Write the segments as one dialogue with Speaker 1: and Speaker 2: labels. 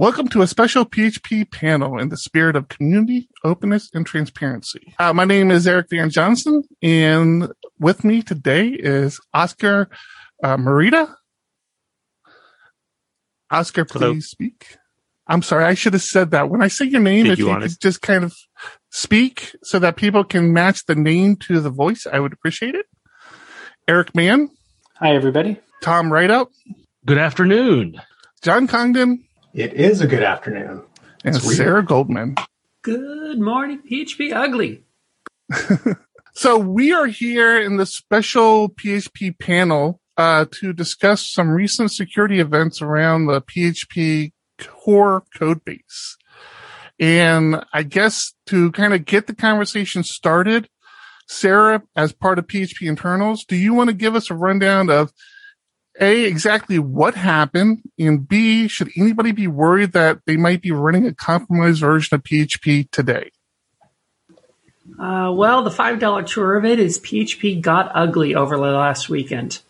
Speaker 1: Welcome to a special PHP panel in the spirit of community, openness, and transparency. Uh, my name is Eric Van Johnson, and with me today is Oscar uh, Merida. Oscar, please
Speaker 2: Hello.
Speaker 1: speak. I'm sorry, I should have said that. When I say your name,
Speaker 2: Did
Speaker 1: if
Speaker 2: you
Speaker 1: you, could
Speaker 2: to-
Speaker 1: just kind of speak so that people can match the name to the voice, I would appreciate it. Eric Mann,
Speaker 3: Hi, everybody.
Speaker 1: Tom Rideout,
Speaker 2: Good afternoon.
Speaker 1: John Congdon,
Speaker 4: It is a good afternoon.
Speaker 1: and
Speaker 4: It's weird.
Speaker 1: Sara Golemon.
Speaker 3: Good morning, PHP Ugly.
Speaker 1: So we are here in the special PHP panel uh, to discuss some recent security events around the PHP core code base. And I guess to kind of get the conversation started, Sarah, as part of PHP internals, do you want to give us a rundown of A, exactly what happened, and B, should anybody be worried that they might be running a compromised version of PHP today?
Speaker 3: Uh, well, the $5 tour of it is PHP got ugly over the last weekend.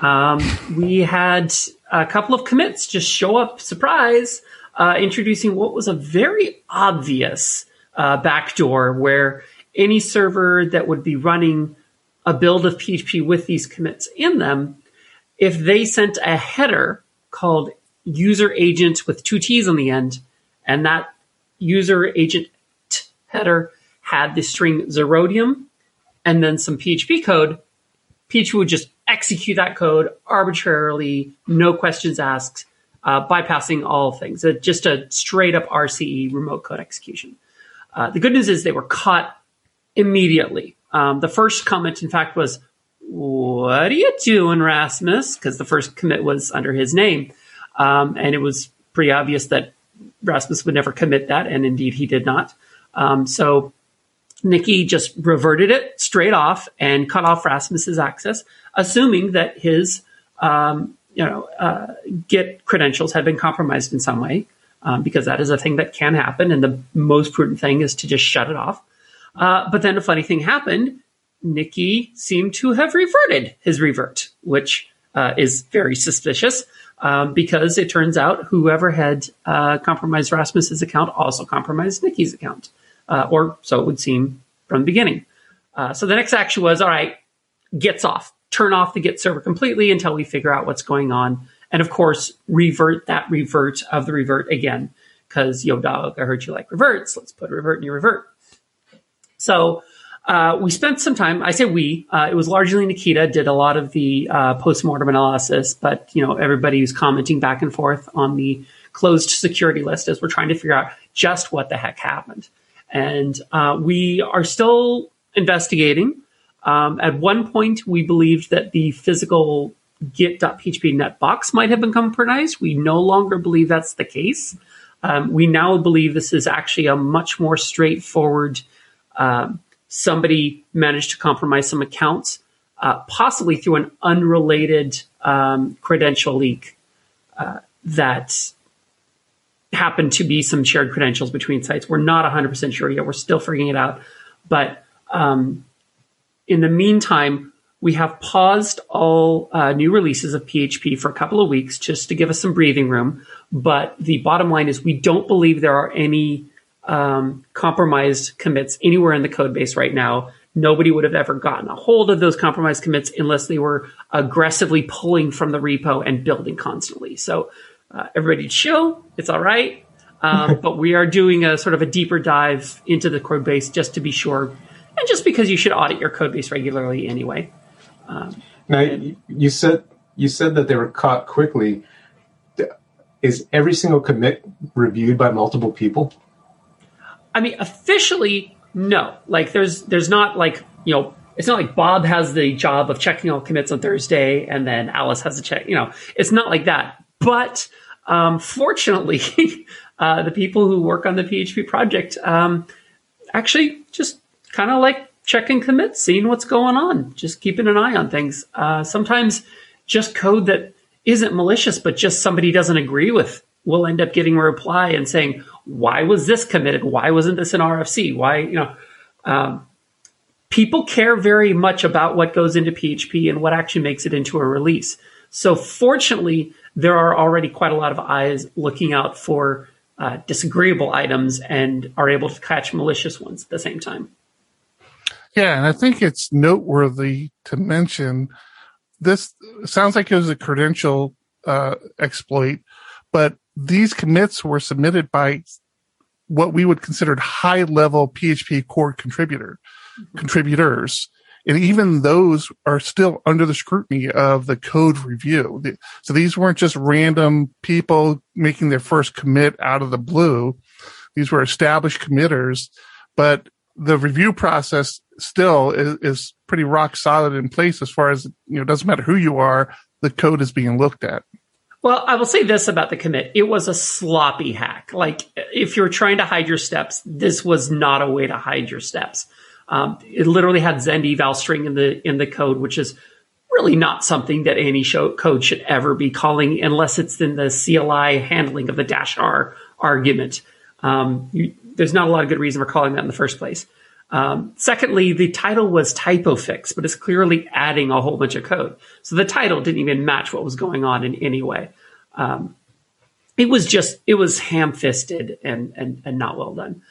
Speaker 3: Um, we had a couple of commits just show up, surprise, uh, introducing what was a very obvious uh, backdoor where any server that would be running a build of PHP with these commits in them, if they sent a header called user agent with two T's on the end, and that user agent header had the string Zerodium and then some PHP code, PHP would just execute that code arbitrarily, no questions asked, uh, bypassing all things. Uh, just a straight up RCE remote code execution. Uh, the good news is they were caught immediately. Um, the first comment, in fact, was, What are you doing, Rasmus? Because the first commit was under his name. Um, and it was pretty obvious that Rasmus would never commit that, and indeed he did not. Um, so Nikki just reverted it straight off and cut off Rasmus's access, assuming that his um, you know uh, Git credentials had been compromised in some way, um, because that is a thing that can happen, and the most prudent thing is to just shut it off. Uh, but then a funny thing happened. Nikki seemed to have reverted his revert, which uh, is very suspicious um, because it turns out whoever had uh, compromised Rasmus's account also compromised Nikki's account, uh, or so it would seem from the beginning. Uh, so the next action was all right, gets off, turn off the Git server completely until we figure out what's going on, and of course revert that revert of the revert again because yo dog, I heard you like reverts. Let's put revert in your revert. So uh, we spent some time. I say we. Uh, it was largely Nikita did a lot of the uh, postmortem analysis, but you know everybody was commenting back and forth on the closed security list as we're trying to figure out just what the heck happened. And uh, we are still investigating. Um, at one point, we believed that the physical git.php.net box might have been compromised. We no longer believe that's the case. Um, we now believe this is actually a much more straightforward um, somebody managed to compromise some accounts, uh, possibly through an unrelated um, credential leak uh, that happened to be some shared credentials between sites. We're not 100% sure yet. We're still figuring it out. But um, in the meantime, we have paused all uh, new releases of PHP for a couple of weeks just to give us some breathing room. But the bottom line is we don't believe there are any um, compromised commits anywhere in the code base right now. Nobody would have ever gotten a hold of those compromised commits unless they were aggressively pulling from the repo and building constantly. So uh, everybody chill. It's all right. Um, but we are doing a sort of a deeper dive into the code base just to be sure. And just because you should audit your code base regularly anyway.
Speaker 4: Now, you, you said you said that they were caught quickly. Is every single commit reviewed by multiple people?
Speaker 3: I mean, officially, no. Like, there's there's not like you know, it's not like Bob has the job of checking all commits on Thursday, and then Alice has to check. You know, it's not like that. But um, fortunately, uh, the people who work on the PHP project um, actually just kind of like checking commits, seeing what's going on, just keeping an eye on things. Uh, sometimes just code that isn't malicious, but just somebody doesn't agree with will end up getting a reply and saying, why was this committed? Why wasn't this an RFC? Why, you know, um, people care very much about what goes into PHP and what actually makes it into a release. So fortunately, there are already quite a lot of eyes looking out for uh, disagreeable items and are able to catch malicious ones at the same time.
Speaker 1: Yeah, and I think it's noteworthy to mention this sounds like it was a credential uh, exploit, but these commits were submitted by what we would consider high level PHP core contributor mm-hmm. contributors. And even those are still under the scrutiny of the code review. So these weren't just random people making their first commit out of the blue. These were established committers, but the review process still is, is pretty rock solid in place as far as, you know, it doesn't matter who you are, the code is being looked at.
Speaker 3: Well, I will say this about the commit. It was a sloppy hack. Like, if you're trying to hide your steps, this was not a way to hide your steps. Um, it literally had Zend eval string in the, in the code, which is really not something that any show, code should ever be calling unless it's in the CLI handling of the dash R argument. Um, you, there's not a lot of good reason for calling that in the first place. Um, secondly, the title was typo fix, but it's clearly adding a whole bunch of code. So the title didn't even match what was going on in any way. Um, it was just, it was ham fisted and, and, and not well done.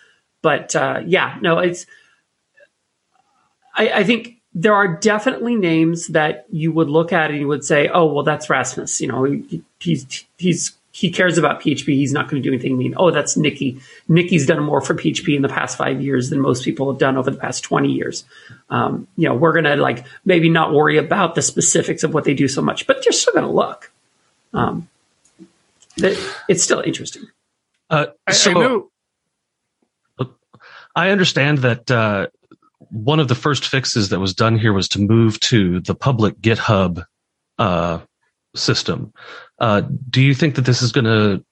Speaker 3: But, uh, yeah, no, it's, I, I think there are definitely names that you would look at and you would say, oh, well, that's Rasmus. You know, he, he's, he's he cares about PHP. He's not going to do anything mean. Oh, that's Nikki. Nikki's done more for PHP in the past five years than most people have done over the past 20 years. Um, you know, we're going to like maybe not worry about the specifics of what they do so much, but you're still going to look. Um, it's still interesting.
Speaker 2: Uh, so I, I, understand that uh, one of the first fixes that was done here was to move to the public GitHub uh, system. Uh, do you think that this is going to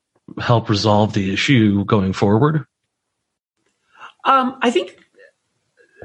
Speaker 2: help resolve the issue going forward?
Speaker 3: Um, I think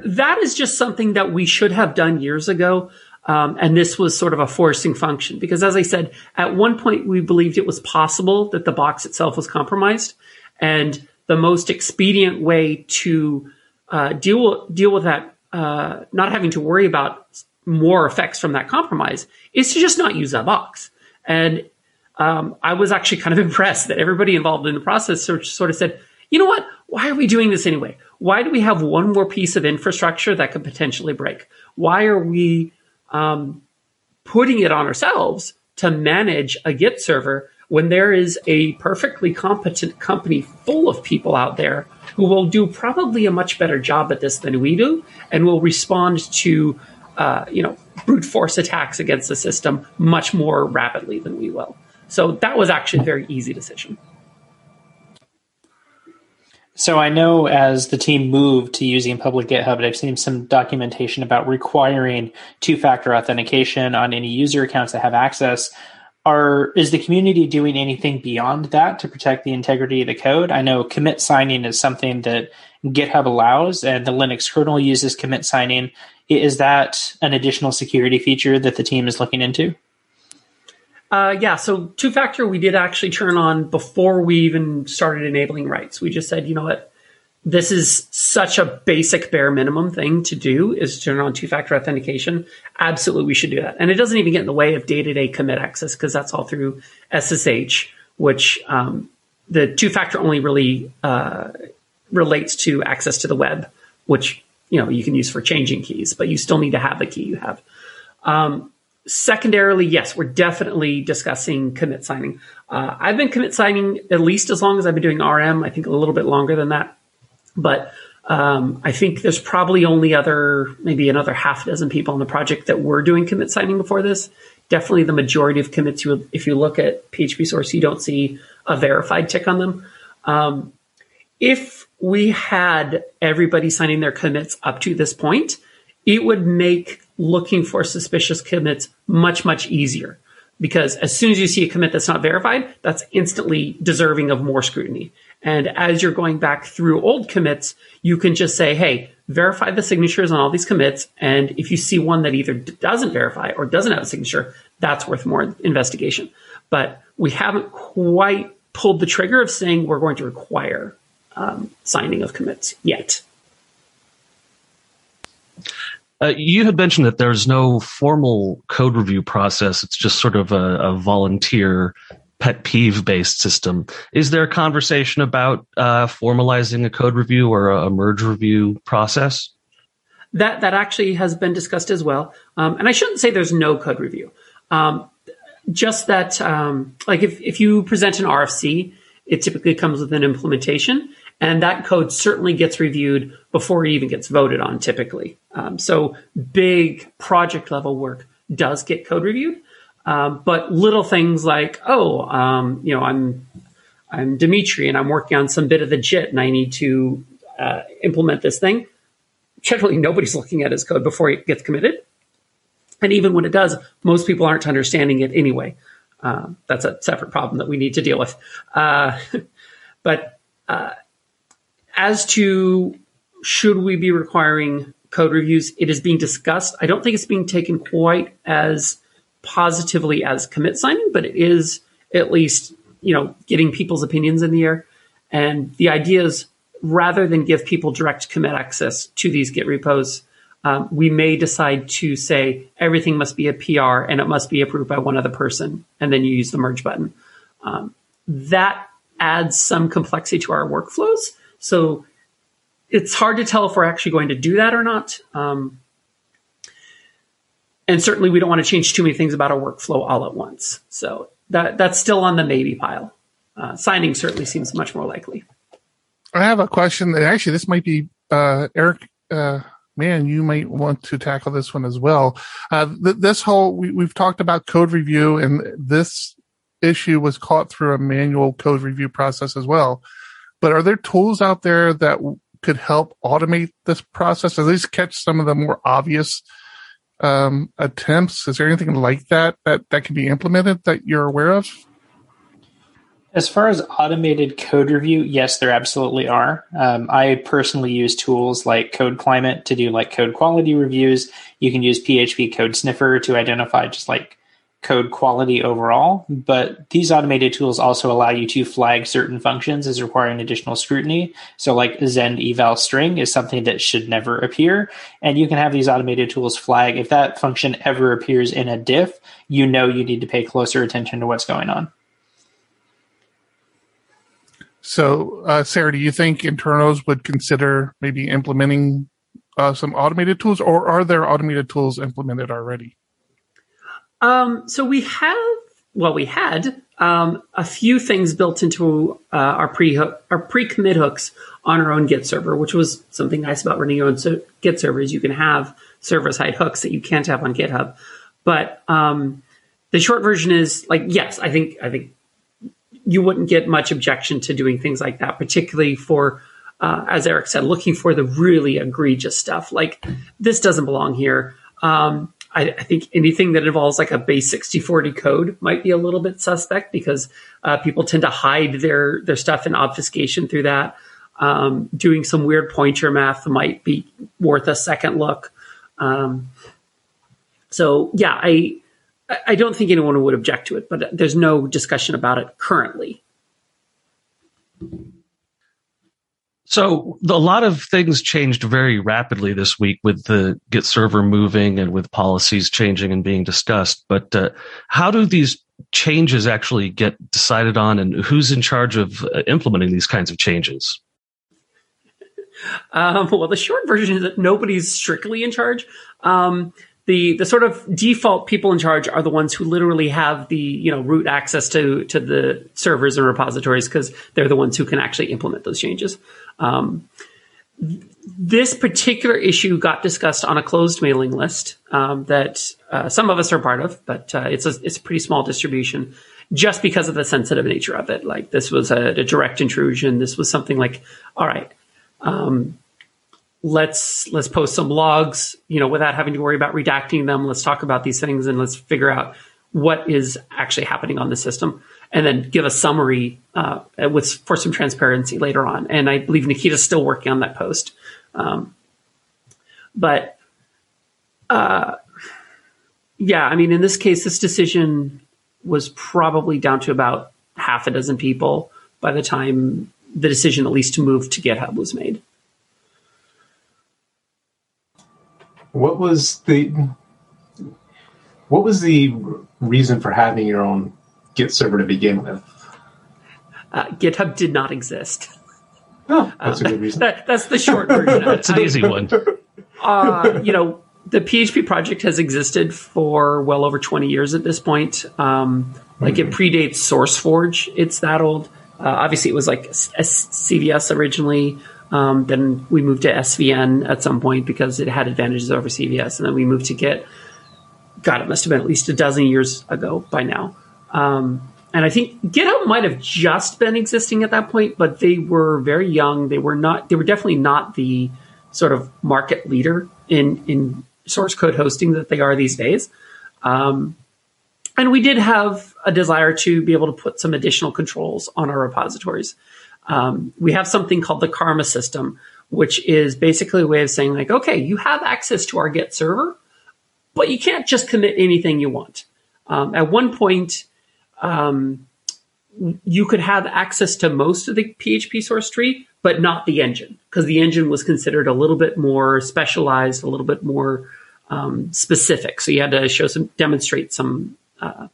Speaker 3: that is just something that we should have done years ago. Um, and this was sort of a forcing function because, as I said, at one point we believed it was possible that the box itself was compromised, and the most expedient way to uh, deal deal with that, uh, not having to worry about more effects from that compromise, is to just not use that box. And um, I was actually kind of impressed that everybody involved in the process sort, of said, you know what? Why are we doing this anyway? Why do we have one more piece of infrastructure that could potentially break? Why are we um, putting it on ourselves to manage a Git server when there is a perfectly competent company full of people out there who will do probably a much better job at this than we do and will respond to uh, you know brute force attacks against the system much more rapidly than we will. So that was actually a very easy decision.
Speaker 5: So I know as the team moved to using public GitHub, I've seen some documentation about requiring two-factor authentication on any user accounts that have access. Are is the community doing anything beyond that to protect the integrity of the code? I know commit signing is something that GitHub allows, and the Linux kernel uses commit signing. Is that an additional security feature that the team is looking into?
Speaker 3: Uh, yeah, so two factor we did actually turn on before we even started enabling rights. We just said, you know what, this is such a basic bare minimum thing to do is turn on two factor authentication. Absolutely, we should do that. And it doesn't even get in the way of day to day commit access because that's all through SSH, which um, the two factor only really uh, relates to access to the web, which you know you can use for changing keys, but you still need to have the key you have. Um, secondarily, yes, we're definitely discussing commit signing. Uh, I've been commit signing at least as long as I've been doing RM. I think a little bit longer than that, but um, I think there's probably only other maybe another half dozen people on the project that were doing commit signing before this. Definitely the majority of commits, you, if you look at PHP source, you don't see a verified tick on them. Um, if we had everybody signing their commits up to this point, it would make looking for suspicious commits much, much easier. Because as soon as you see a commit that's not verified, that's instantly deserving of more scrutiny. And as you're going back through old commits, you can just say, hey, verify the signatures on all these commits. And if you see one that either doesn't verify or doesn't have a signature, that's worth more investigation. But we haven't quite pulled the trigger of saying we're going to require um, signing of commits yet.
Speaker 2: Uh, you had mentioned that there's no formal code review process. It's just sort of a, a volunteer pet peeve based system. Is there a conversation about uh, formalizing a code review or a merge review process?
Speaker 3: That that actually has been discussed as well. Um, and I shouldn't say there's no code review. Um, just that, um, like if, if you present an RFC, it typically comes with an implementation, and that code certainly gets reviewed before it even gets voted on. Typically, um, so big project level work does get code reviewed. Um, but little things like, oh, um, you know, I'm I'm Dmitry and I'm working on some bit of the JIT and I need to uh, implement this thing. Generally, nobody's looking at his code before it gets committed. And even when it does, most people aren't understanding it anyway. Uh, that's a separate problem that we need to deal with. Uh, but uh, as to should we be requiring code reviews, it is being discussed. I don't think it's being taken quite as positively as commit signing, but it is at least, you know, getting people's opinions in the air. And the idea is rather than give people direct commit access to these Git repos, um, we may decide to say everything must be a PR and it must be approved by one other person, and then you use the merge button. Um, that adds some complexity to our workflows. So it's hard to tell if we're actually going to do that or not. Um, and certainly we don't want to change too many things about our workflow all at once. So that that's still on the maybe pile. Uh, signing certainly seems much more likely.
Speaker 1: I have a question. Actually, this might be uh, Eric. Uh, man, you might want to tackle this one as well. Uh, th- this whole we, we've talked about code review, and this issue was caught through a manual code review process as well. But are there tools out there that could help automate this process, at least catch some of the more obvious um, attempts? Is there anything like that that that can be implemented that you're aware of?
Speaker 5: As far as automated code review, yes, there absolutely are. Um, I personally use tools like Code Climate to do like code quality reviews. You can use PHP Code Sniffer to identify just like code quality overall, but these automated tools also allow you to flag certain functions as requiring additional scrutiny. So like Zend eval string is something that should never appear. And you can have these automated tools flag if that function ever appears in a diff, you know you need to pay closer attention to what's going on.
Speaker 1: So, uh, Sara, do you think internals would consider maybe implementing uh, some automated tools, or are there automated tools implemented already?
Speaker 3: Um, so we have, well, we had um, a few things built into uh, our pre our pre commit hooks on our own Git server, which was something nice about running your own so- Git servers. You can have server side hooks that you can't have on GitHub. But um, the short version is like, yes, I think I think you wouldn't get much objection to doing things like that, particularly for. Uh, as Eric said, looking for the really egregious stuff, like this doesn't belong here. Um, I, I, think anything that involves like a base 64 encode might be a little bit suspect because uh, people tend to hide their their stuff in obfuscation through that. Um, doing some weird pointer math might be worth a second look. Um, so yeah, I I don't think anyone would object to it, but there's no discussion about it currently.
Speaker 2: So a lot of things changed very rapidly this week with the Git server moving and with policies changing and being discussed. But uh, how do these changes actually get decided on, and who's in charge of uh, implementing these kinds of changes?
Speaker 3: Um, well, the short version is that nobody's strictly in charge. Um, the the sort of default people in charge are the ones who literally have the you know root access to to the servers and repositories because they're the ones who can actually implement those changes. Um, this particular issue got discussed on a closed mailing list um, that uh, some of us are part of, but uh, it's a it's a pretty small distribution. Just because of the sensitive nature of it, like this was a, a direct intrusion. This was something like, all right, um, let's let's post some logs, you know, without having to worry about redacting them. Let's talk about these things and let's figure out what is actually happening on the system, and then give a summary uh, with for some transparency later on. And I believe Nikita's still working on that post, um, but uh, yeah, I mean, in this case, this decision was probably down to about half a dozen people by the time the decision, at least to move to GitHub, was made.
Speaker 4: What was the what was the reason for having your own Git server to begin with?
Speaker 3: Uh, GitHub did not exist.
Speaker 4: Oh, that's a good reason.
Speaker 3: That, that's the short version.
Speaker 2: That's an easy one.
Speaker 3: uh, you know, the PHP project has existed for well over 20 years at this point. Um, like it predates SourceForge. It's that old. Uh, obviously, it was like CVS originally. Um, then we moved to SVN at some point because it had advantages over CVS, and then we moved to Git. God, it must have been at least a dozen years ago by now. Um, and I think GitHub might have just been existing at that point, but they were very young. They were not. They were definitely not the sort of market leader in in source code hosting that they are these days. Um, and we did have a desire to be able to put some additional controls on our repositories. Um, we have something called the Karma system, which is basically a way of saying like, okay, you have access to our Git server, but you can't just commit anything you want. Um, at one point, um, you could have access to most of the PHP source tree, but not the engine, because the engine was considered a little bit more specialized, a little bit more um, specific. So you had to show some, demonstrate some uh,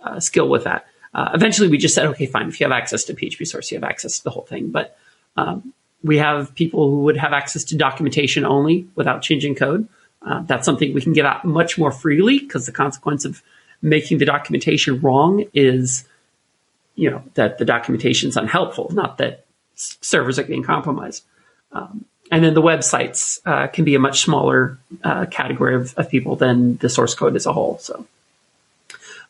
Speaker 3: uh, skill with that. Uh, eventually, we just said, okay, fine. If you have access to PHP source, you have access to the whole thing. But um, we have people who would have access to documentation only without changing code. Uh, that's something we can give out much more freely because the consequence of making the documentation wrong is, you know, that the documentation is unhelpful, not that servers are getting compromised. Um, and then the websites uh, can be a much smaller uh, category of, of, people than the source code as a whole. So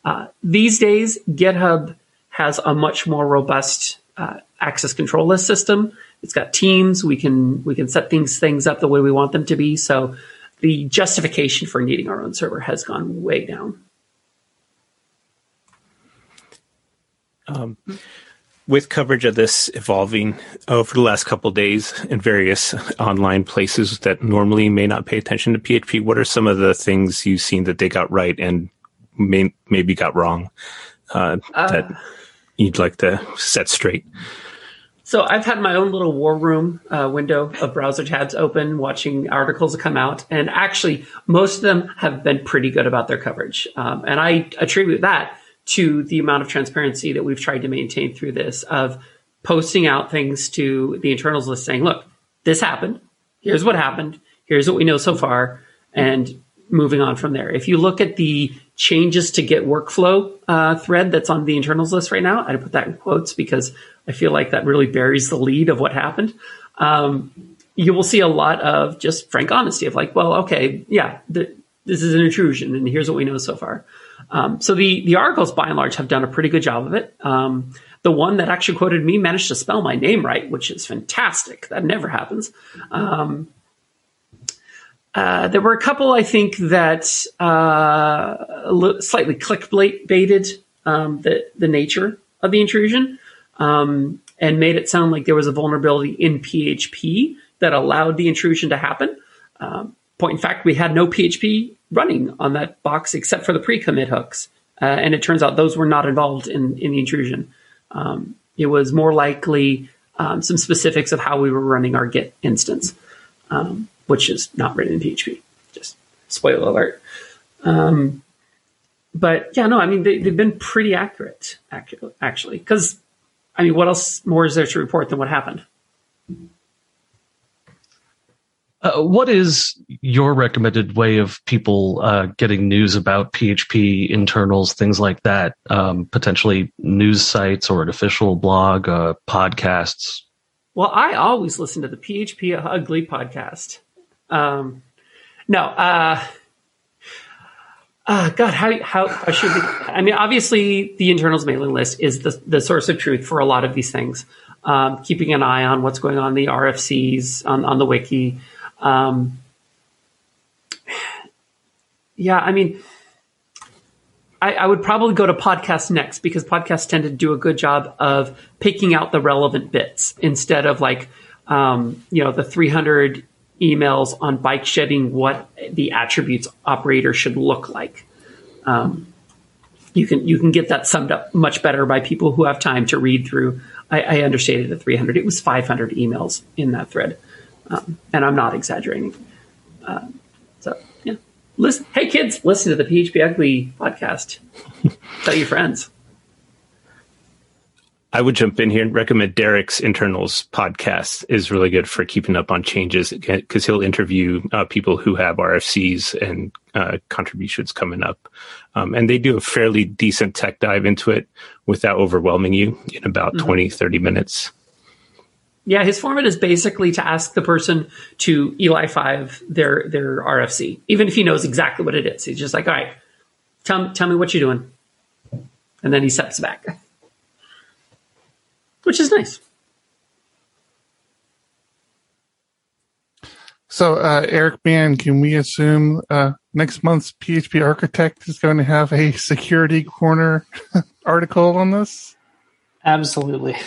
Speaker 3: uh, these days, GitHub has a much more robust uh, access control list system. It's got teams. We can we can set things things up the way we want them to be. So the justification for needing our own server has gone way down.
Speaker 6: Um, with coverage of this evolving over the last couple days in various online places that normally may not pay attention to PHP, what are some of the things you've seen that they got right and may, maybe got wrong uh, uh, that you'd like to set straight?
Speaker 3: So I've had my own little war room uh, window of browser tabs open, watching articles come out, and actually most of them have been pretty good about their coverage, um, and I attribute that to the amount of transparency that we've tried to maintain through this of posting out things to the internals list saying, look, this happened. Here's what happened. Here's what we know so far. And moving on from there. If you look at the changes to Git workflow uh, thread that's on the internals list right now, I put that in quotes because I feel like that really buries the lead of what happened. Um, you will see a lot of just frank honesty of like, well, okay, yeah, the, this is an intrusion, and here's what we know so far. Um, so the the articles, by and large, have done a pretty good job of it. Um, the one that actually quoted me managed to spell my name right, which is fantastic. That never happens. Um, uh, there were a couple, I think, that uh, slightly clickbaited um, the the nature of the intrusion um, and made it sound like there was a vulnerability in PHP that allowed the intrusion to happen. Um, point in fact, we had no PHP running on that box except for the pre-commit hooks. Uh, and it turns out those were not involved in, in the intrusion. Um, it was more likely um, some specifics of how we were running our Git instance, um, which is not written in PHP. Just spoiler alert. Um, but yeah, no, I mean, they, have been pretty accurate, actually. Because, I mean, what else more is there to report than what happened?
Speaker 2: Uh, what is your recommended way of people uh, getting news about PHP internals, things like that? Um, potentially news sites or an official blog, uh, podcasts.
Speaker 3: Well, I always listen to the PHP Ugly podcast. Um, no, uh, uh, God, how, how, how should we? I mean, obviously, the internals mailing list is the, the source of truth for a lot of these things. Um, keeping an eye on what's going on in the RFCs, on, on the wiki. Um, yeah, I mean, I, I, would probably go to podcasts next because podcasts tend to do a good job of picking out the relevant bits instead of like, um, you know, the 300 emails on bike shedding what the attributes operator should look like. Um, you can you can get that summed up much better by people who have time to read through. I, I understated the 300. It was 500 emails in that thread. Um, and I'm not exaggerating. Uh, so, yeah. Listen, hey kids, listen to the PHP Ugly podcast. Tell your friends.
Speaker 6: I would jump in here and recommend Derick's internals podcast is really good for keeping up on changes because he'll interview uh, people who have RFCs and uh, contributions coming up. Um, and they do a fairly decent tech dive into it without overwhelming you in about mm-hmm. 20, 30 minutes.
Speaker 3: Yeah, his format is basically to ask the person to ELI5 their their RFC, even if he knows exactly what it is. He's just like, all right, tell tell me what you're doing, and then he steps back, which is nice.
Speaker 1: So, uh, Eric Mann, can we assume uh, next month's PHP Architect is going to have a security corner article on this?
Speaker 5: Absolutely.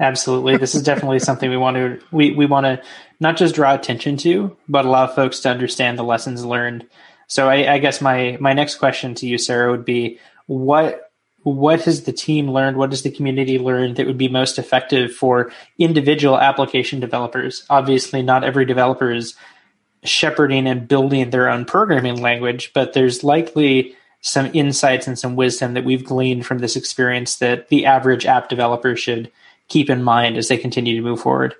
Speaker 5: Absolutely. This is definitely something we want to we, we want to not just draw attention to, but allow folks to understand the lessons learned. So I, I guess my my next question to you, Sara, would be what what has the team learned? What has the community learned that would be most effective for individual application developers? Obviously, not every developer is shepherding and building their own programming language, but there's likely some insights and some wisdom that we've gleaned from this experience that the average app developer should keep in mind as they continue to move forward?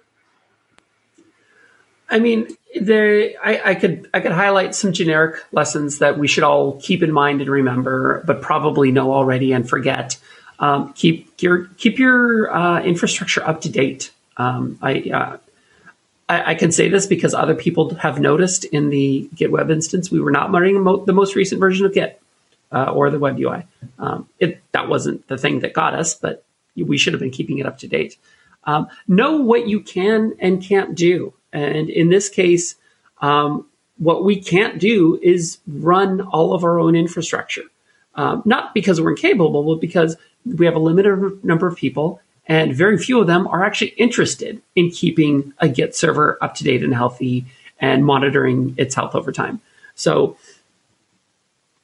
Speaker 3: I mean, there I, I, could I could highlight some generic lessons that we should all keep in mind and remember, but probably know already and forget. Um, keep your keep your uh, infrastructure up to date. Um, I, uh, I, I can say this because other people have noticed in the Git web instance we were not running the most recent version of Git uh, or the web UI. Um, it that wasn't the thing that got us, but we should have been keeping it up to date. Um, know what you can and can't do. And in this case, um, what we can't do is run all of our own infrastructure. Um, not because we're incapable, but because we have a limited number of people, and very few of them are actually interested in keeping a Git server up to date and healthy and monitoring its health over time. So,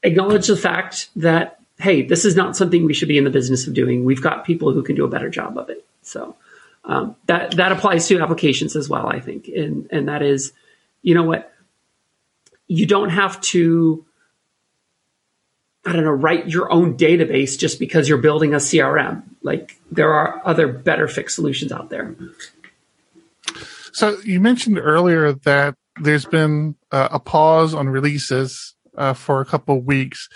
Speaker 3: acknowledge the fact that hey, this is not something we should be in the business of doing. We've got people who can do a better job of it. So um, that that applies to applications as well, I think, and and that is, you know what, you don't have to. I don't know, write your own database just because you're building a CRM. Like there are other better fix solutions out there.
Speaker 1: So you mentioned earlier that there's been uh, a pause on releases uh, for a couple of weeks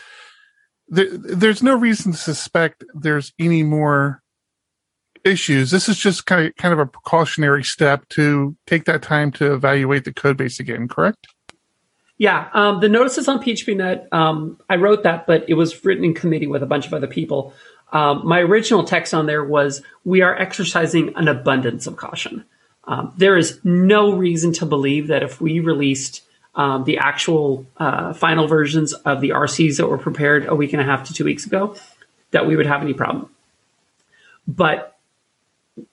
Speaker 1: there, there's no reason to suspect there's any more issues. This is just kind of kind of a precautionary step to take that time to evaluate the code base again, correct?
Speaker 3: Yeah, um, the notices on PHP.net, um, I wrote that, but it was written in committee with a bunch of other people. Um, my original text on there was, "We are exercising an abundance of caution." Um, there is no reason to believe that if we released um, the actual uh, final versions of the RCs that were prepared a week and a half to two weeks ago, that we would have any problem. But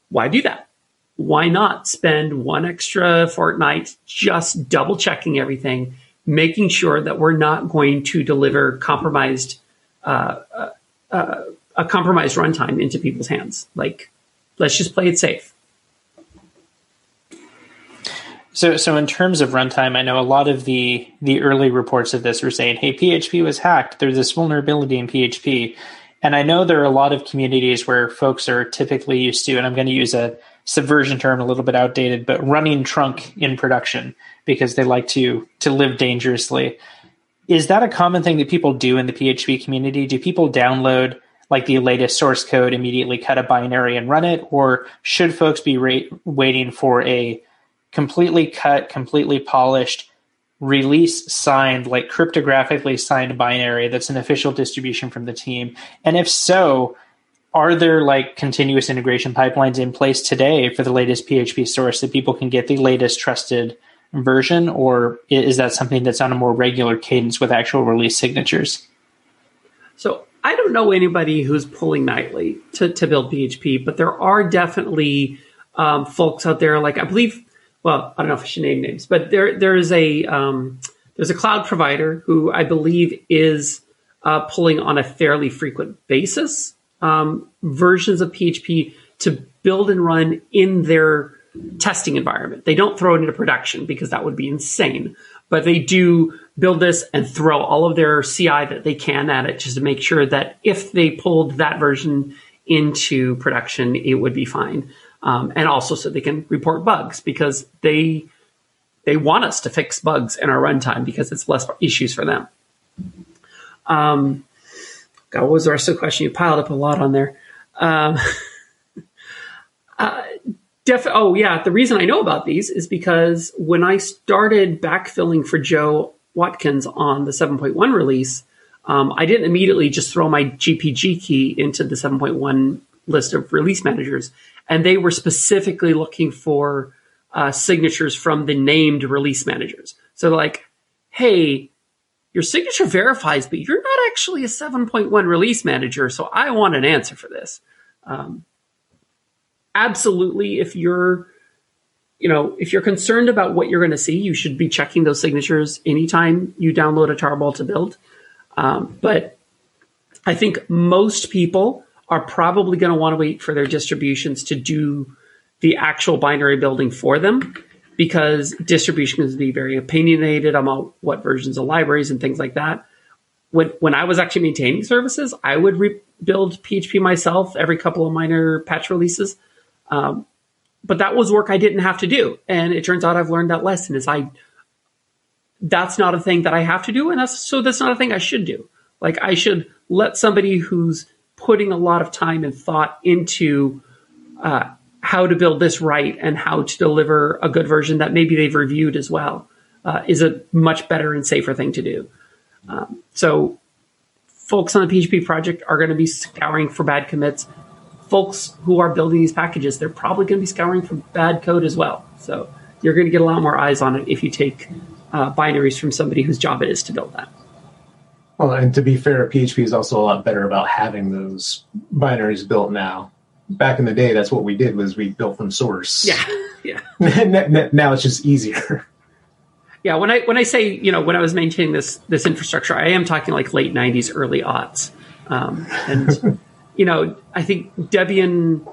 Speaker 3: why do that? Why not spend one extra fortnight just double checking everything, making sure that we're not going to deliver compromised uh, uh, uh a compromised runtime into people's hands? Like, let's just play it safe.
Speaker 5: So, so in terms of runtime, I know a lot of the the early reports of this were saying, "Hey, PHP was hacked. There's this vulnerability in PHP," and I know there are a lot of communities where folks are typically used to, and I'm going to use a subversion term, a little bit outdated, but running trunk in production because they like to to live dangerously. Is that a common thing that people do in the PHP community? Do people download like the latest source code, immediately cut a binary and run it, or should folks be ra- waiting for a completely cut, completely polished, release signed, like cryptographically signed binary that's an official distribution from the team? And if so, are there like continuous integration pipelines in place today for the latest PHP source that people can get the latest trusted version, or is that something that's on a more regular cadence with actual release signatures?
Speaker 3: So I don't know anybody who's pulling nightly to, to build PHP, but there are definitely um, folks out there. Like I believe well, I don't know if I should name names, but there there is a um, there's a cloud provider who I believe is uh, pulling on a fairly frequent basis um, versions of PHP to build and run in their testing environment. They don't throw it into production because that would be insane, but they do build this and throw all of their CI that they can at it just to make sure that if they pulled that version into production, it would be fine. Um, and also so they can report bugs because they they want us to fix bugs in our runtime because it's less issues for them. Um, God, what was the rest of the question? You piled up a lot on there. Um, uh, def- oh yeah, the reason I know about these is because when I started backfilling for Joe Watkins on the 7.1 release, um, I didn't immediately just throw my GPG key into the 7.1 list of release managers, and they were specifically looking for uh, signatures from the named release managers. So like, hey, your signature verifies, but you're not actually a 7.1 release manager. So I want an answer for this. Um, absolutely, if you're, you know, if you're concerned about what you're going to see, you should be checking those signatures anytime you download a tarball to build. Um, but I think most people are probably going to want to wait for their distributions to do the actual binary building for them because distribution can be very opinionated about what versions of libraries and things like that. When when I was actually maintaining services, I would rebuild PHP myself every couple of minor patch releases. Um, but that was work I didn't have to do, and it turns out I've learned that lesson. Is I that's not a thing that I have to do, and that's so that's not a thing I should do. Like I should let somebody who's putting a lot of time and thought into uh, how to build this right and how to deliver a good version that maybe they've reviewed as well uh, is a much better and safer thing to do. Um, so, folks on the PHP project are going to be scouring for bad commits. Folks who are building these packages, they're probably going to be scouring for bad code as well. So, you're going to get a lot more eyes on it if you take uh, binaries from somebody whose job it is to build that.
Speaker 4: Well, and to be fair, PHP is also a lot better about having those binaries built now back in the day, that's what we did was we built from source.
Speaker 3: Yeah, yeah.
Speaker 4: now it's just easier.
Speaker 3: Yeah, when I when I say you know when I was maintaining this this infrastructure, I am talking like late '90s, early aughts, um, and you know I think Debian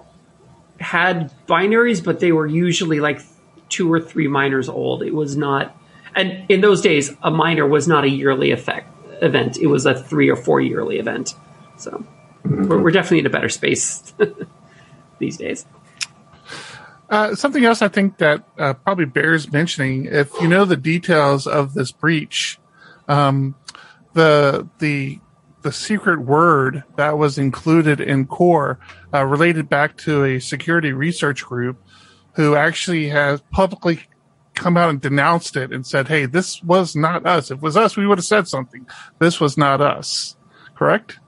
Speaker 3: had binaries, but they were usually like two or three minors old. It was not, and in those days, a minor was not a yearly effect event. It was a three or four yearly event. So mm-hmm. we're, we're definitely in a better space. these days.
Speaker 1: Uh, something else I think that uh, probably bears mentioning, if you know the details of this breach, um, the the the secret word that was included in core uh, related back to a security research group who actually has publicly come out and denounced it and said, "Hey, this was not us. If it was us, we would have said something. This was not us." Correct?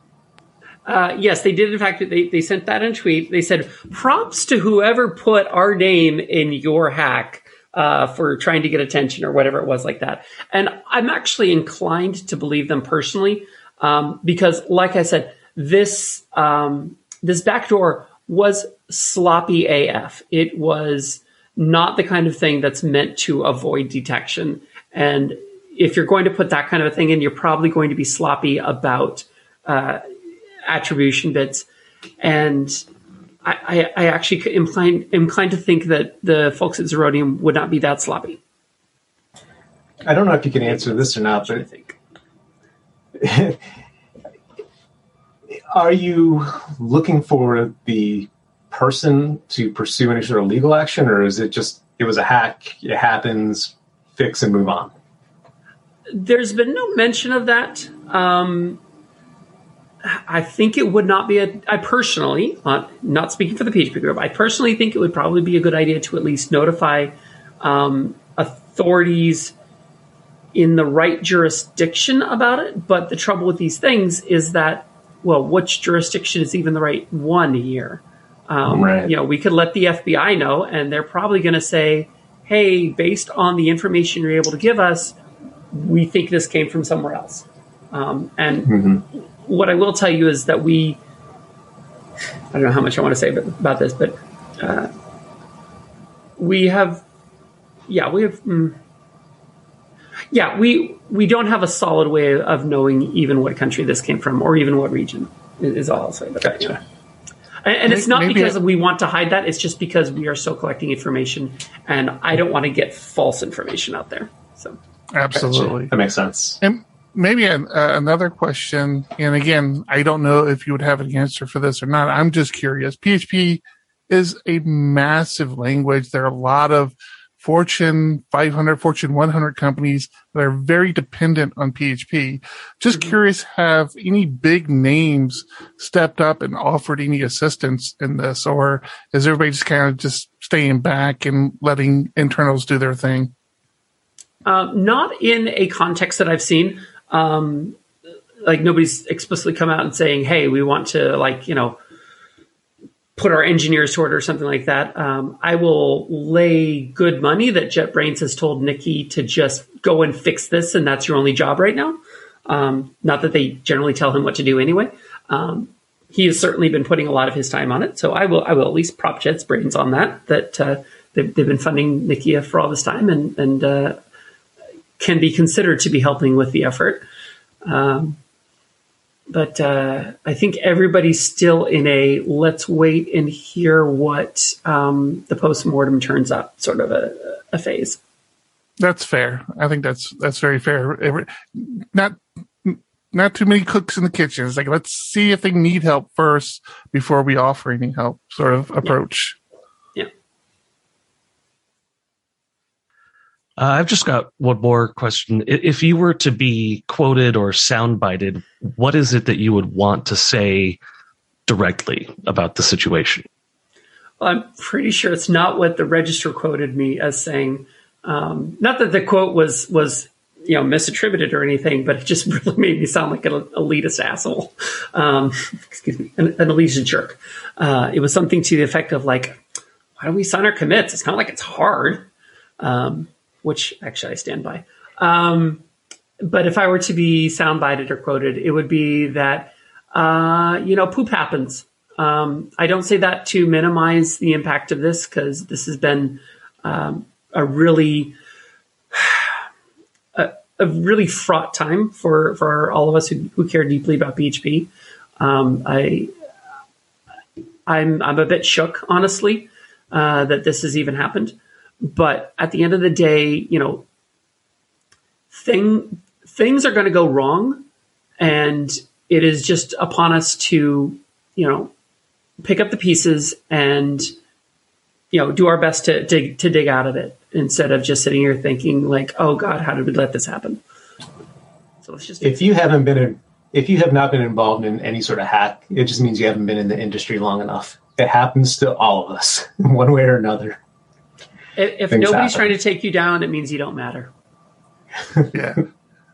Speaker 3: Uh, yes, they did. In fact, they, they sent that in tweet. They said, props to whoever put our name in your hack uh, for trying to get attention or whatever it was like that. And I'm actually inclined to believe them personally um, because, like I said, this um, this backdoor was sloppy AF. It was not the kind of thing that's meant to avoid detection. And if you're going to put that kind of a thing in, you're probably going to be sloppy about uh, attribution bits, and I, I, I actually inclined inclined to think that the folks at Zerodium would not be that sloppy.
Speaker 4: I don't know if you can answer this or not, but I think. are you looking for the person to pursue any sort of legal action, or is it just it was a hack, it happens, fix and move on?
Speaker 3: There's been no mention of that. Um, I think it would not be a. I personally, not, not speaking for the PHP group, I personally think it would probably be a good idea to at least notify um, authorities in the right jurisdiction about it. But the trouble with these things is that, well, which jurisdiction is even the right one here? Um, right. You know, we could let the FBI know, and they're probably going to say, "Hey, based on the information you're able to give us, we think this came from somewhere else." Um, and mm-hmm what I will tell you is that we, I don't know how much I want to say about this, but uh, we have, yeah, we have, mm, yeah, we we don't have a solid way of knowing even what country this came from or even what region is all I'll say gotcha. that. And, and it's not Maybe because we want to hide that; it's just because we are still collecting information, and I don't want to get false information out there. So
Speaker 1: absolutely,
Speaker 4: that makes sense.
Speaker 1: And maybe an, uh, another question, and again, I don't know if you would have an answer for this or not. I'm just curious. PHP is a massive language. There are a lot of Fortune 500, Fortune 100 companies that are very dependent on PHP. Just mm-hmm. curious, have any big names stepped up and offered any assistance in this, or is everybody just kind of just staying back and letting internals do their thing?
Speaker 3: Uh, not in a context that I've seen. Um, like nobody's explicitly come out and saying, "Hey, we want to like you know put our engineers to order or something like that, um, I will lay good money that JetBrains has told Nikita to just go and fix this, and that's your only job right now. Um, not that they generally tell him what to do anyway. Um, he has certainly been putting a lot of his time on it, so I will I will at least prop JetBrains on that. That uh, they've, they've, been funding Nikita for all this time and and uh, can be considered to be helping with the effort. Um, but uh, I think everybody's still in a let's wait and hear what um, the postmortem turns up sort of a, a, phase.
Speaker 1: That's fair. I think that's that's very fair. Not not too many cooks in the kitchen. It's like let's see if they need help first before we offer any help. Sort of approach.
Speaker 2: Uh, I've just got one more question. If you were to be quoted or soundbited, what is it that you would want to say directly about the situation?
Speaker 3: Well, I'm pretty sure it's not what the register quoted me as saying. Um, not that the quote was was you know misattributed or anything, but it just really made me sound like an elitist asshole. Um, excuse me, an, an elitist jerk. Uh, it was something to the effect of like, "Why don't we sign our commits? It's not like it's hard." Um, which actually I stand by. Um, but if I were to be soundbited or quoted, it would be that, uh, you know, poop happens. Um, I don't say that to minimize the impact of this because this has been um, a really, a, a, really fraught time for, for all of us who, who care deeply about PHP. Um, I, I'm, I'm a bit shook, honestly, uh, that this has even happened. But at the end of the day, you know, thing things are going to go wrong, and it is just upon us to, you know, pick up the pieces and you know do our best to to, to dig out of it instead of just sitting here thinking like, oh God, how did we let this happen?
Speaker 4: So let's just. If you haven't been in, if you have not been involved in any sort of hack, it just means you haven't been in the industry long enough. It happens to all of us, one way or another.
Speaker 3: If, if nobody's happen. trying to take you down, it means you don't matter.
Speaker 1: yeah.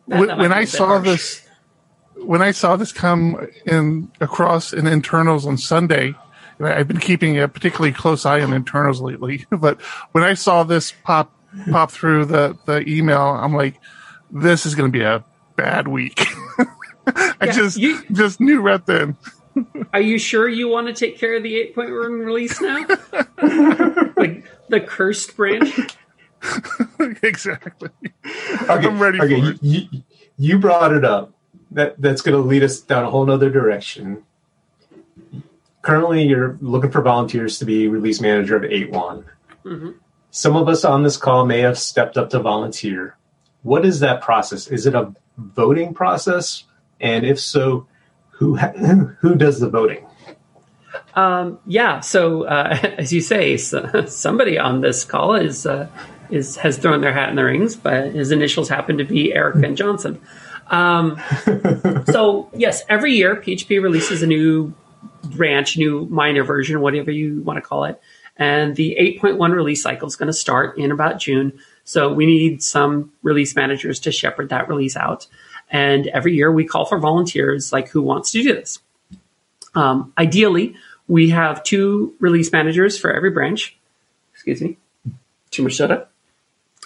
Speaker 1: when, when I saw harsh. this, when I saw this come in across in internals on Sunday, I've been keeping a particularly close eye on internals lately. But when I saw this pop pop through the the email, I'm like, this is going to be a bad week. I yeah, just you, just knew right then.
Speaker 3: Are you sure you want to take care of the 8.1 release now? like the cursed branch?
Speaker 1: exactly.
Speaker 4: Okay, I'm ready okay, for it. You, you brought it up. That that's going to lead us down a whole other direction. Currently, you're looking for volunteers to be release manager of 8.1. Mm-hmm. Some of us on this call may have stepped up to volunteer. What is that process? Is it a voting process? And if so, who who does the voting?
Speaker 3: Um, yeah. So uh, as you say, so, somebody on this call is uh, is has thrown their hat in the rings, but his initials happen to be Eric Van Johnson. Um, so yes, every year PHP releases a new branch, new minor version, whatever you want to call it, and the 8.1 release cycle is going to start in about June. So we need some release managers to shepherd that release out. And every year we call for volunteers, like who wants to do this. Um, ideally, we have two release managers for every branch. Excuse me, too much soda.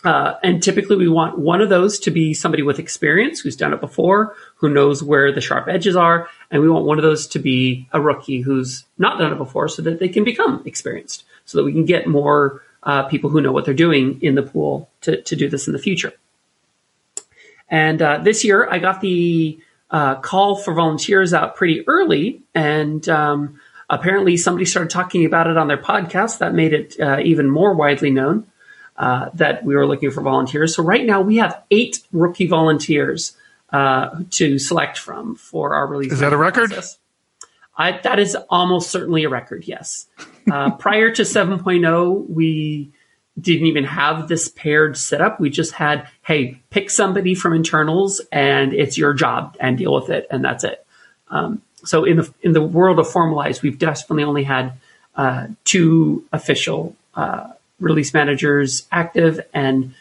Speaker 3: Uh, and typically, we want one of those to be somebody with experience who's done it before, who knows where the sharp edges are, and we want one of those to be a rookie who's not done it before, so that they can become experienced, so that we can get more uh, people who know what they're doing in the pool to, to do this in the future. And uh, this year, I got the uh, call for volunteers out pretty early, and um, apparently somebody started talking about it on their podcast. That made it uh, even more widely known uh, that we were looking for volunteers. So right now, we have eight rookie volunteers uh, to select from for our release.
Speaker 1: Is that a record?
Speaker 3: Process. I, that is almost certainly a record. Yes. Uh, prior to 7.0, we didn't even have this paired setup. We just had, hey, pick somebody from internals, and it's your job, and deal with it, and that's it. Um, so in the in the world of formalized, we've definitely only had uh, two official uh, release managers active, and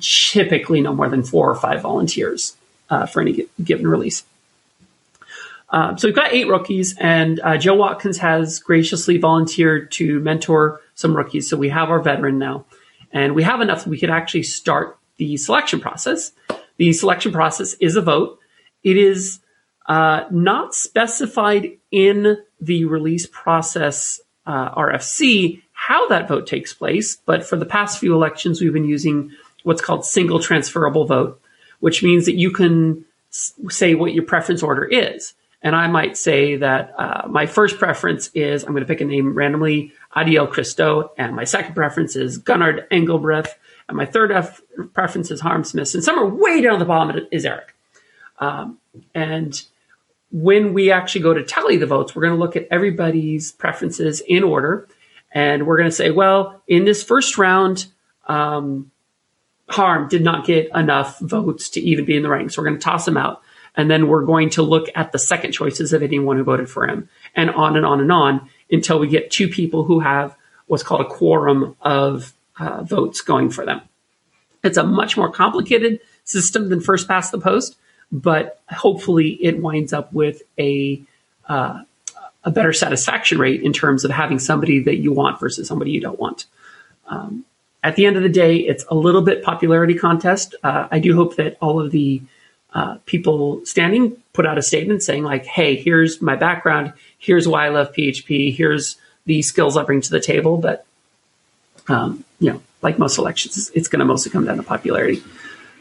Speaker 3: typically no more than four or five volunteers uh, for any given release. Um, so we've got eight rookies, and uh, Joe Watkins has graciously volunteered to mentor some rookies. So we have our veteran now, and we have enough that we could actually start the selection process. The selection process is a vote. It is uh, not specified in the release process uh, RFC how that vote takes place, but for the past few elections, we've been using what's called single transferable vote, which means that you can say what your preference order is. And I might say that uh, my first preference is I'm going to pick a name randomly, Adiel Christo, and my second preference is Gunnar Engelbrecht, and my third F- preference is Harm Smith, and somewhere way down the bottom is Eric. Um, and when we actually go to tally the votes, we're going to look at everybody's preferences in order. And we're going to say, well, in this first round, um, Harm did not get enough votes to even be in the running. So we're going to toss him out. And then we're going to look at the second choices of anyone who voted for him and on and on and on until we get two people who have what's called a quorum of uh, votes going for them. It's a much more complicated system than first past the post, but hopefully it winds up with a uh, a better satisfaction rate in terms of having somebody that you want versus somebody you don't want. Um, at the end of the day, it's a little bit popularity contest. Uh, I do hope that all of the uh, people standing put out a statement saying like, "Hey, here's my background. Here's why I love PHP. Here's the skills I bring to the table." But um, you know, like most elections, it's going to mostly come down to popularity.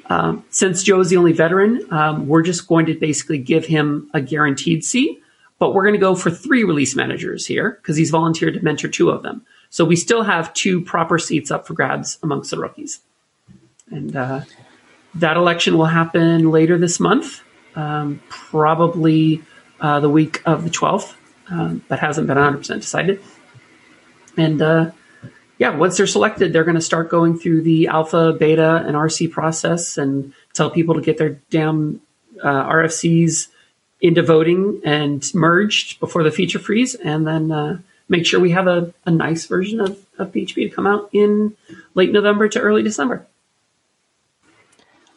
Speaker 3: Um, since Joe is the only veteran, um, we're just going to basically give him a guaranteed seat, but we're going to go for three release managers here because he's volunteered to mentor two of them. So we still have two proper seats up for grabs amongst the rookies. And uh, that election will happen later this month, um, probably uh, the week of the 12th, um, but hasn't been 100% decided. And uh, yeah, once they're selected, they're going to start going through the alpha, beta, and RC process and tell people to get their damn uh, RFCs into voting and merged before the feature freeze, and then uh, make sure we have a, a nice version of, of PHP to come out in late November to early December.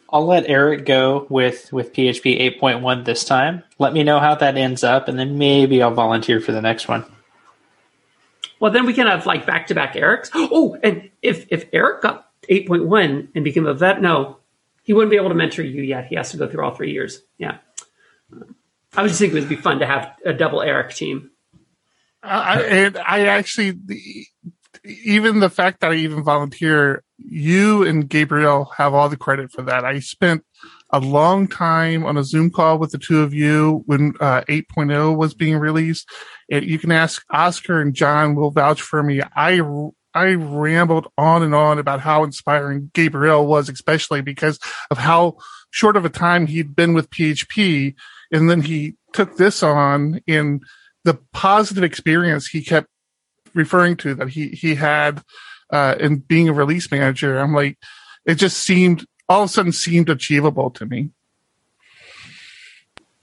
Speaker 5: I'll let Eric go with with PHP 8.1 this time. Let me know how that ends up, and then maybe I'll volunteer for the next one.
Speaker 3: Well, then we can have like back to back Erics. Oh, and if if Eric got 8.1 and became a vet, no, he wouldn't be able to mentor you yet. He has to go through all three years. Yeah. I was just thinking it would be fun to have a double Eric team.
Speaker 1: I, and I actually, the, even the fact that I even volunteer, you and Gabriel have all the credit for that. I spent a long time on a Zoom call with the two of you when uh, 8.0 was being released. And you can ask Oscar and John will vouch for me. I I rambled on and on about how inspiring Gabriel was, especially because of how short of a time he'd been with PHP, and then he took this on in the positive experience he kept referring to that he he had uh, in being a release manager. I'm like, it just seemed all of a sudden seemed achievable to me.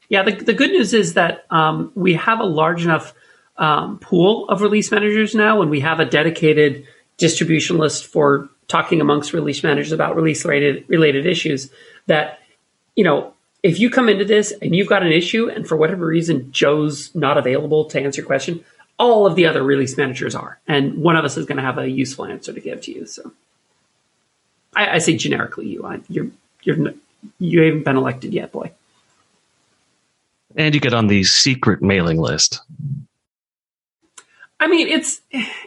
Speaker 3: Yeah, the, the good news is that um, we have a large enough um, pool of release managers now, and we have a dedicated distribution list for talking amongst release managers about release related related issues. That you know, if you come into this and you've got an issue, and for whatever reason Joe's not available to answer your question, all of the other release managers are, and one of us is going to have a useful answer to give to you. So, I, I say generically, you, I, you're you're you haven't been elected yet, boy.
Speaker 2: And you get on the secret mailing list.
Speaker 3: I mean, it's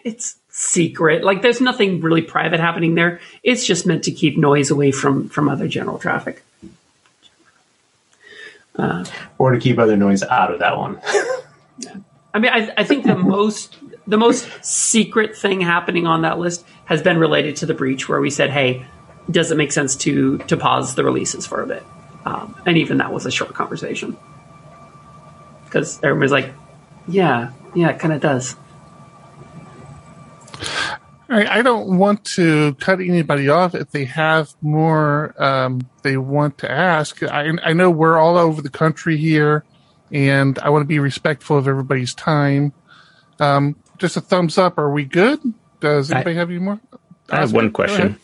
Speaker 3: it's secret. Like, there's nothing really private happening there. It's just meant to keep noise away from from other general traffic.
Speaker 4: Uh, or to keep other noise out of that one.
Speaker 3: I mean, I, I think the most the most secret thing happening on that list has been related to the breach, where we said, "Hey, does it make sense to to pause the releases for a bit?" Um, and even that was a short conversation because everybody's like, yeah, yeah, it kind of does.
Speaker 1: I, I don't want to cut anybody off if they have more um, they want to ask. I, I know we're all over the country here, and I want to be respectful of everybody's time. Um, just a thumbs up. Are we good? Does anybody I, have any more?
Speaker 6: I have one question.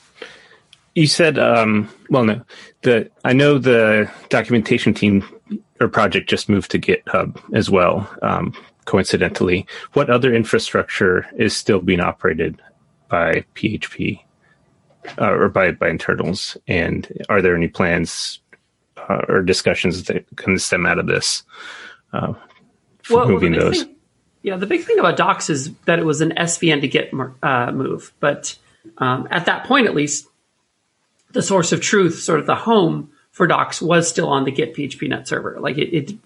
Speaker 6: You said, um, well, no, the I know the documentation team or project just moved to GitHub as well. Um, coincidentally, what other infrastructure is still being operated by PHP uh, or by by internals? And are there any plans uh, or discussions that can stem out of this uh, for well, moving well, those?
Speaker 3: Thing, yeah, the big thing about Docs is that it was an SVN to Git uh, move, but um, at that point, at least, the source of truth, sort of the home for Docs, was still on the git.php.net server. Like it, it,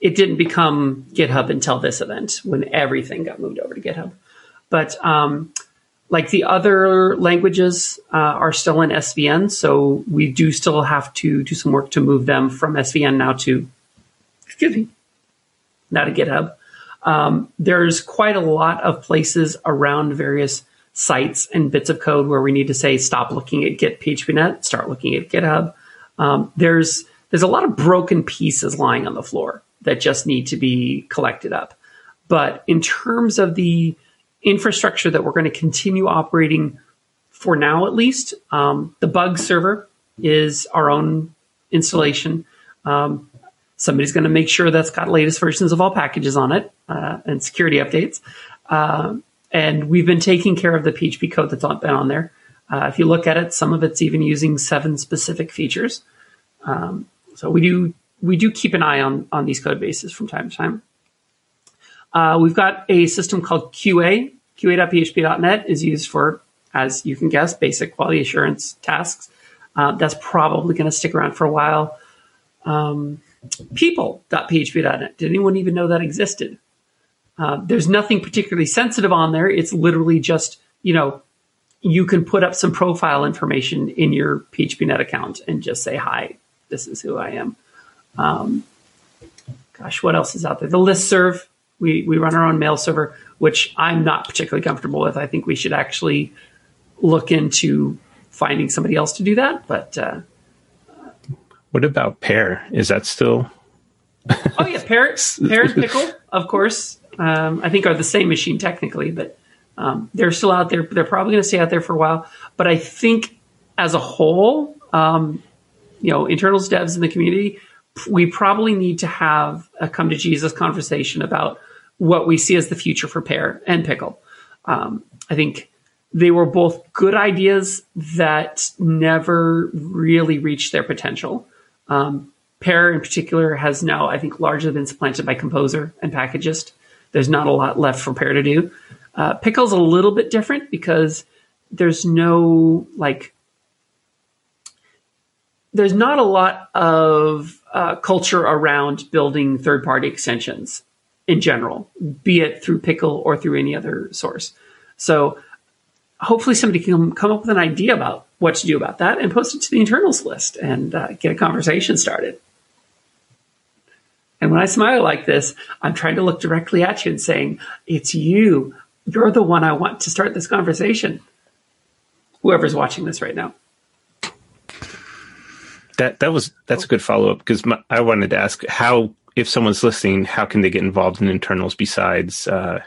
Speaker 3: it didn't become GitHub until this event when everything got moved over to GitHub. But um, like the other languages uh, are still in SVN, so we do still have to do some work to move them from SVN now to, excuse me, now to GitHub. Um, there's quite a lot of places around various sites and bits of code where we need to say stop looking at git.php.net, start looking at GitHub. Um, there's there's a lot of broken pieces lying on the floor that just need to be collected up. But in terms of the infrastructure that we're going to continue operating for now, at least. Um, the bug server is our own installation. Um, somebody's going to make sure that's got latest versions of all packages on it uh, and security updates. Uh, and we've been taking care of the PHP code that's been on there. Uh, if you look at it, some of it's even using seven specific features. Um, so we do we do keep an eye on on these code bases from time to time. Uh, we've got a system called QA. QA.php.net is used for, as you can guess, basic quality assurance tasks. Uh, that's probably going to stick around for a while. Um, people.php.net. Did anyone even know that existed? Uh, there's nothing particularly sensitive on there. It's literally just, you know, you can put up some profile information in your PHP.net account and just say, hi, this is who I am. Um, gosh, what else is out there? The list serve we, we run our own mail server, which I'm not particularly comfortable with. I think we should actually look into finding somebody else to do that. But uh,
Speaker 6: what about Pear? Is that still?
Speaker 3: oh yeah, Pear, Pear and PECL, of course. Um, I think are the same machine technically, but um, they're still out there. They're probably going to stay out there for a while. But I think as a whole, um, you know, internals, devs, in the community, we probably need to have a come to Jesus conversation about what we see as the future for Pear and PECL. Um, I think they were both good ideas that never really reached their potential. Um, Pear, in particular, has now, I think, largely been supplanted by Composer and Packagist. There's not a lot left for Pear to do. Uh, Pickle's a little bit different because there's no like there's not a lot of uh, culture around building third party extensions in general, be it through PECL or through any other source. So hopefully somebody can come up with an idea about what to do about that and post it to the internals list and uh, get a conversation started. And when I smile like this, I'm trying to look directly at you and saying, It's you. You're the one I want to start this conversation. Whoever's watching this right now.
Speaker 6: That that was that's a good follow up because I wanted to ask how if someone's listening, how can they get involved in internals besides uh,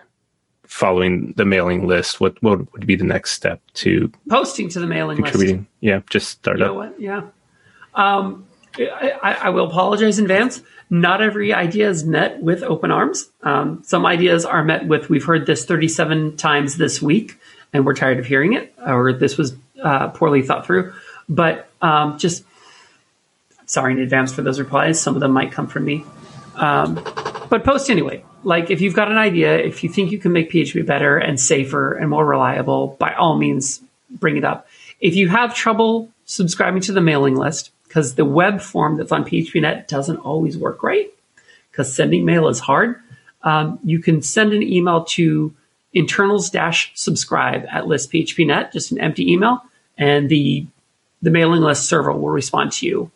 Speaker 6: following the mailing list? What what would be the next step to
Speaker 3: posting to the mailing contributing? List.
Speaker 6: Yeah, just start
Speaker 3: you
Speaker 6: up.
Speaker 3: Yeah. Um, I, I, will apologize in advance. Not every idea is met with open arms. Um, some ideas are met with, we've heard this 37 times this week and we're tired of hearing it, or this was uh, poorly thought through. But um, just sorry in advance for those replies. Some of them might come from me. Um, but post anyway. Like if you've got an idea, if you think you can make PHP better and safer and more reliable, by all means, bring it up. If you have trouble subscribing to the mailing list, because the web form that's on PHP.net doesn't always work right, because sending mail is hard, um, you can send an email to internals-subscribe at listphpnet, just an empty email, and the the mailing list server will respond to you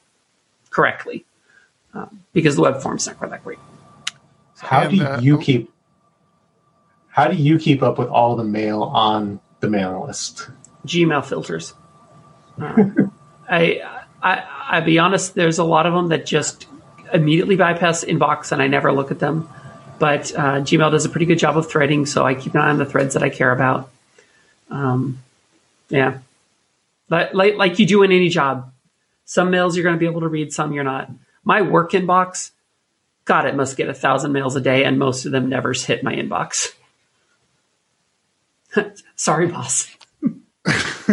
Speaker 3: correctly um, because the web form's not quite that great.
Speaker 4: How do
Speaker 1: uh,
Speaker 4: you keep? How do you keep up with all the mail on the mailing list?
Speaker 3: Gmail filters. Um, I, I, I be honest. There's a lot of them that just immediately bypass inbox, and I never look at them. But uh, Gmail does a pretty good job of threading, so I keep an eye on the threads that I care about. Um, yeah, like, like like you do in any job. Some mails you're going to be able to read, some you're not. My work inbox, God, it must get a thousand mails a day, and most of them never hit my inbox. Sorry, boss.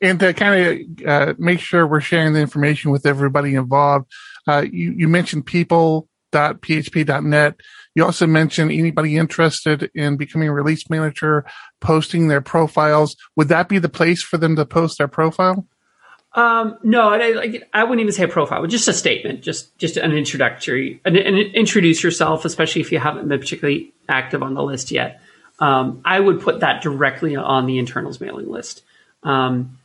Speaker 1: and to kind of uh, make sure we're sharing the information with everybody involved, uh, you, you mentioned people.php.net. You also mentioned anybody interested in becoming a release manager, posting their profiles. Would that be the place for them to post their profile?
Speaker 3: Um, no, I, I, wouldn't even say a profile, just a statement, just just an introductory, an, an introduce yourself, especially if you haven't been particularly active on the list yet. Um, I would put that directly on the internals mailing list. Um,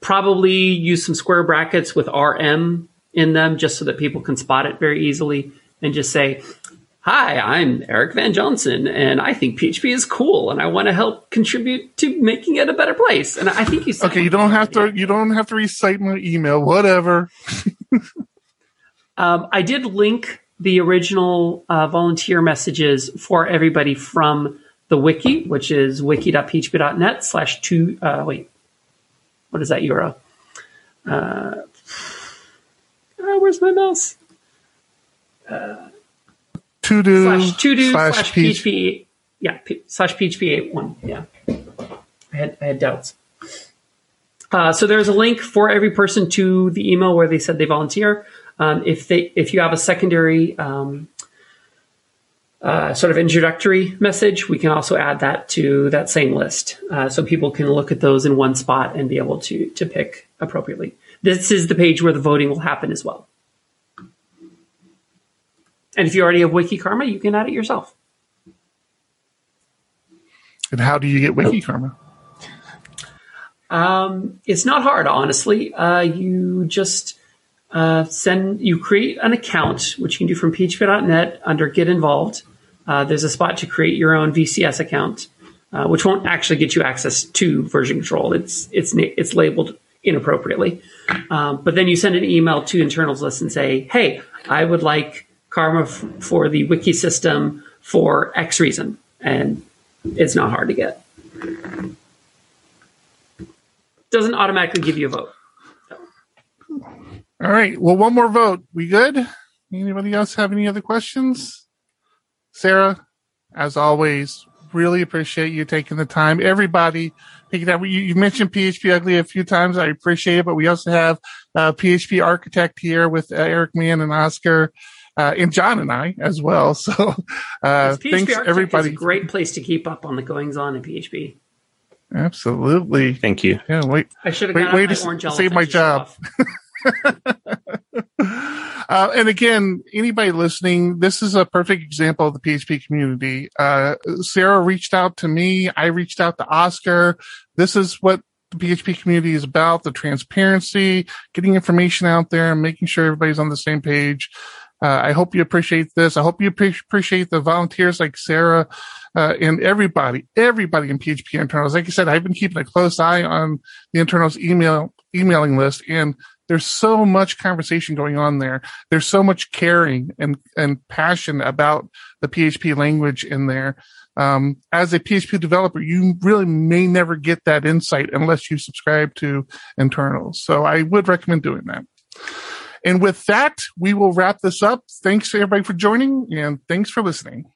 Speaker 3: probably use some square brackets with RM in them just so that people can spot it very easily and just say, Hi, I'm Eric Van Johnson, and I think PHP is cool, and I want to help contribute to making it a better place. And I think you said
Speaker 1: Okay, you don't have to. You don't have to recite my email. Whatever.
Speaker 3: Um, I did link the original uh, volunteer messages for everybody from the wiki, which is wiki.php.net slash two. Uh, wait, what is that URL? Uh, uh, where's my mouse?
Speaker 1: To do
Speaker 3: Slash to do slash
Speaker 1: P-
Speaker 3: PHP. Yeah, P, slash PHP eight one. Yeah, I had I had doubts. Uh, so there's a link for every person to the email where they said they volunteer. Um, if they if you have a secondary um, uh, sort of introductory message, we can also add that to that same list, uh, so people can look at those in one spot and be able to to pick appropriately. This is the page where the voting will happen as well. And if you already have Wiki Karma, you can add it yourself.
Speaker 1: And how do you get Wiki Karma?
Speaker 3: Um, it's not hard, honestly. Uh, you just uh, send, you create an account, which you can do from php.net under Get Involved. Uh, there's a spot to create your own VCS account, uh, which won't actually get you access to version control. It's it's it's labeled inappropriately. Um, but then you send an email to internals list and say, "Hey, I would like Karma f- for the wiki system for X reason," and it's not hard to get. Doesn't automatically give you a vote.
Speaker 1: All right. Well, one more vote. We good? Anybody else have any other questions? Sara, as always, really appreciate you taking the time. Everybody, that. You, you mentioned PHPUgly a few times. I appreciate it, but we also have uh, PHP Architect here with uh, Eric Mann and Oscar. Uh, and John and I as well. So, uh, thanks
Speaker 3: Architect
Speaker 1: everybody.
Speaker 3: is a great place to keep up on the goings on in PHP.
Speaker 1: Absolutely.
Speaker 6: Thank you.
Speaker 1: Yeah. Wait.
Speaker 3: I should have
Speaker 1: Wait-
Speaker 3: got
Speaker 1: way
Speaker 3: my
Speaker 1: to
Speaker 3: orange
Speaker 1: save my
Speaker 3: elephant to show
Speaker 1: job. uh, and again, anybody listening, this is a perfect example of the PHP community. Uh, Sara reached out to me. I reached out to Oscar. This is what the PHP community is about, the transparency, getting information out there and making sure everybody's on the same page. Uh, I hope you appreciate this. I hope you pre- appreciate the volunteers like Sara, uh, and everybody, everybody in PHP internals. Like I said, I've been keeping a close eye on the internals email, emailing list and there's so much conversation going on there. There's so much caring and, and passion about the PHP language in there. Um, as a PHP developer, you really may never get that insight unless you subscribe to internals. So I would recommend doing that. And with that, we will wrap this up. Thanks to everybody for joining and thanks for listening.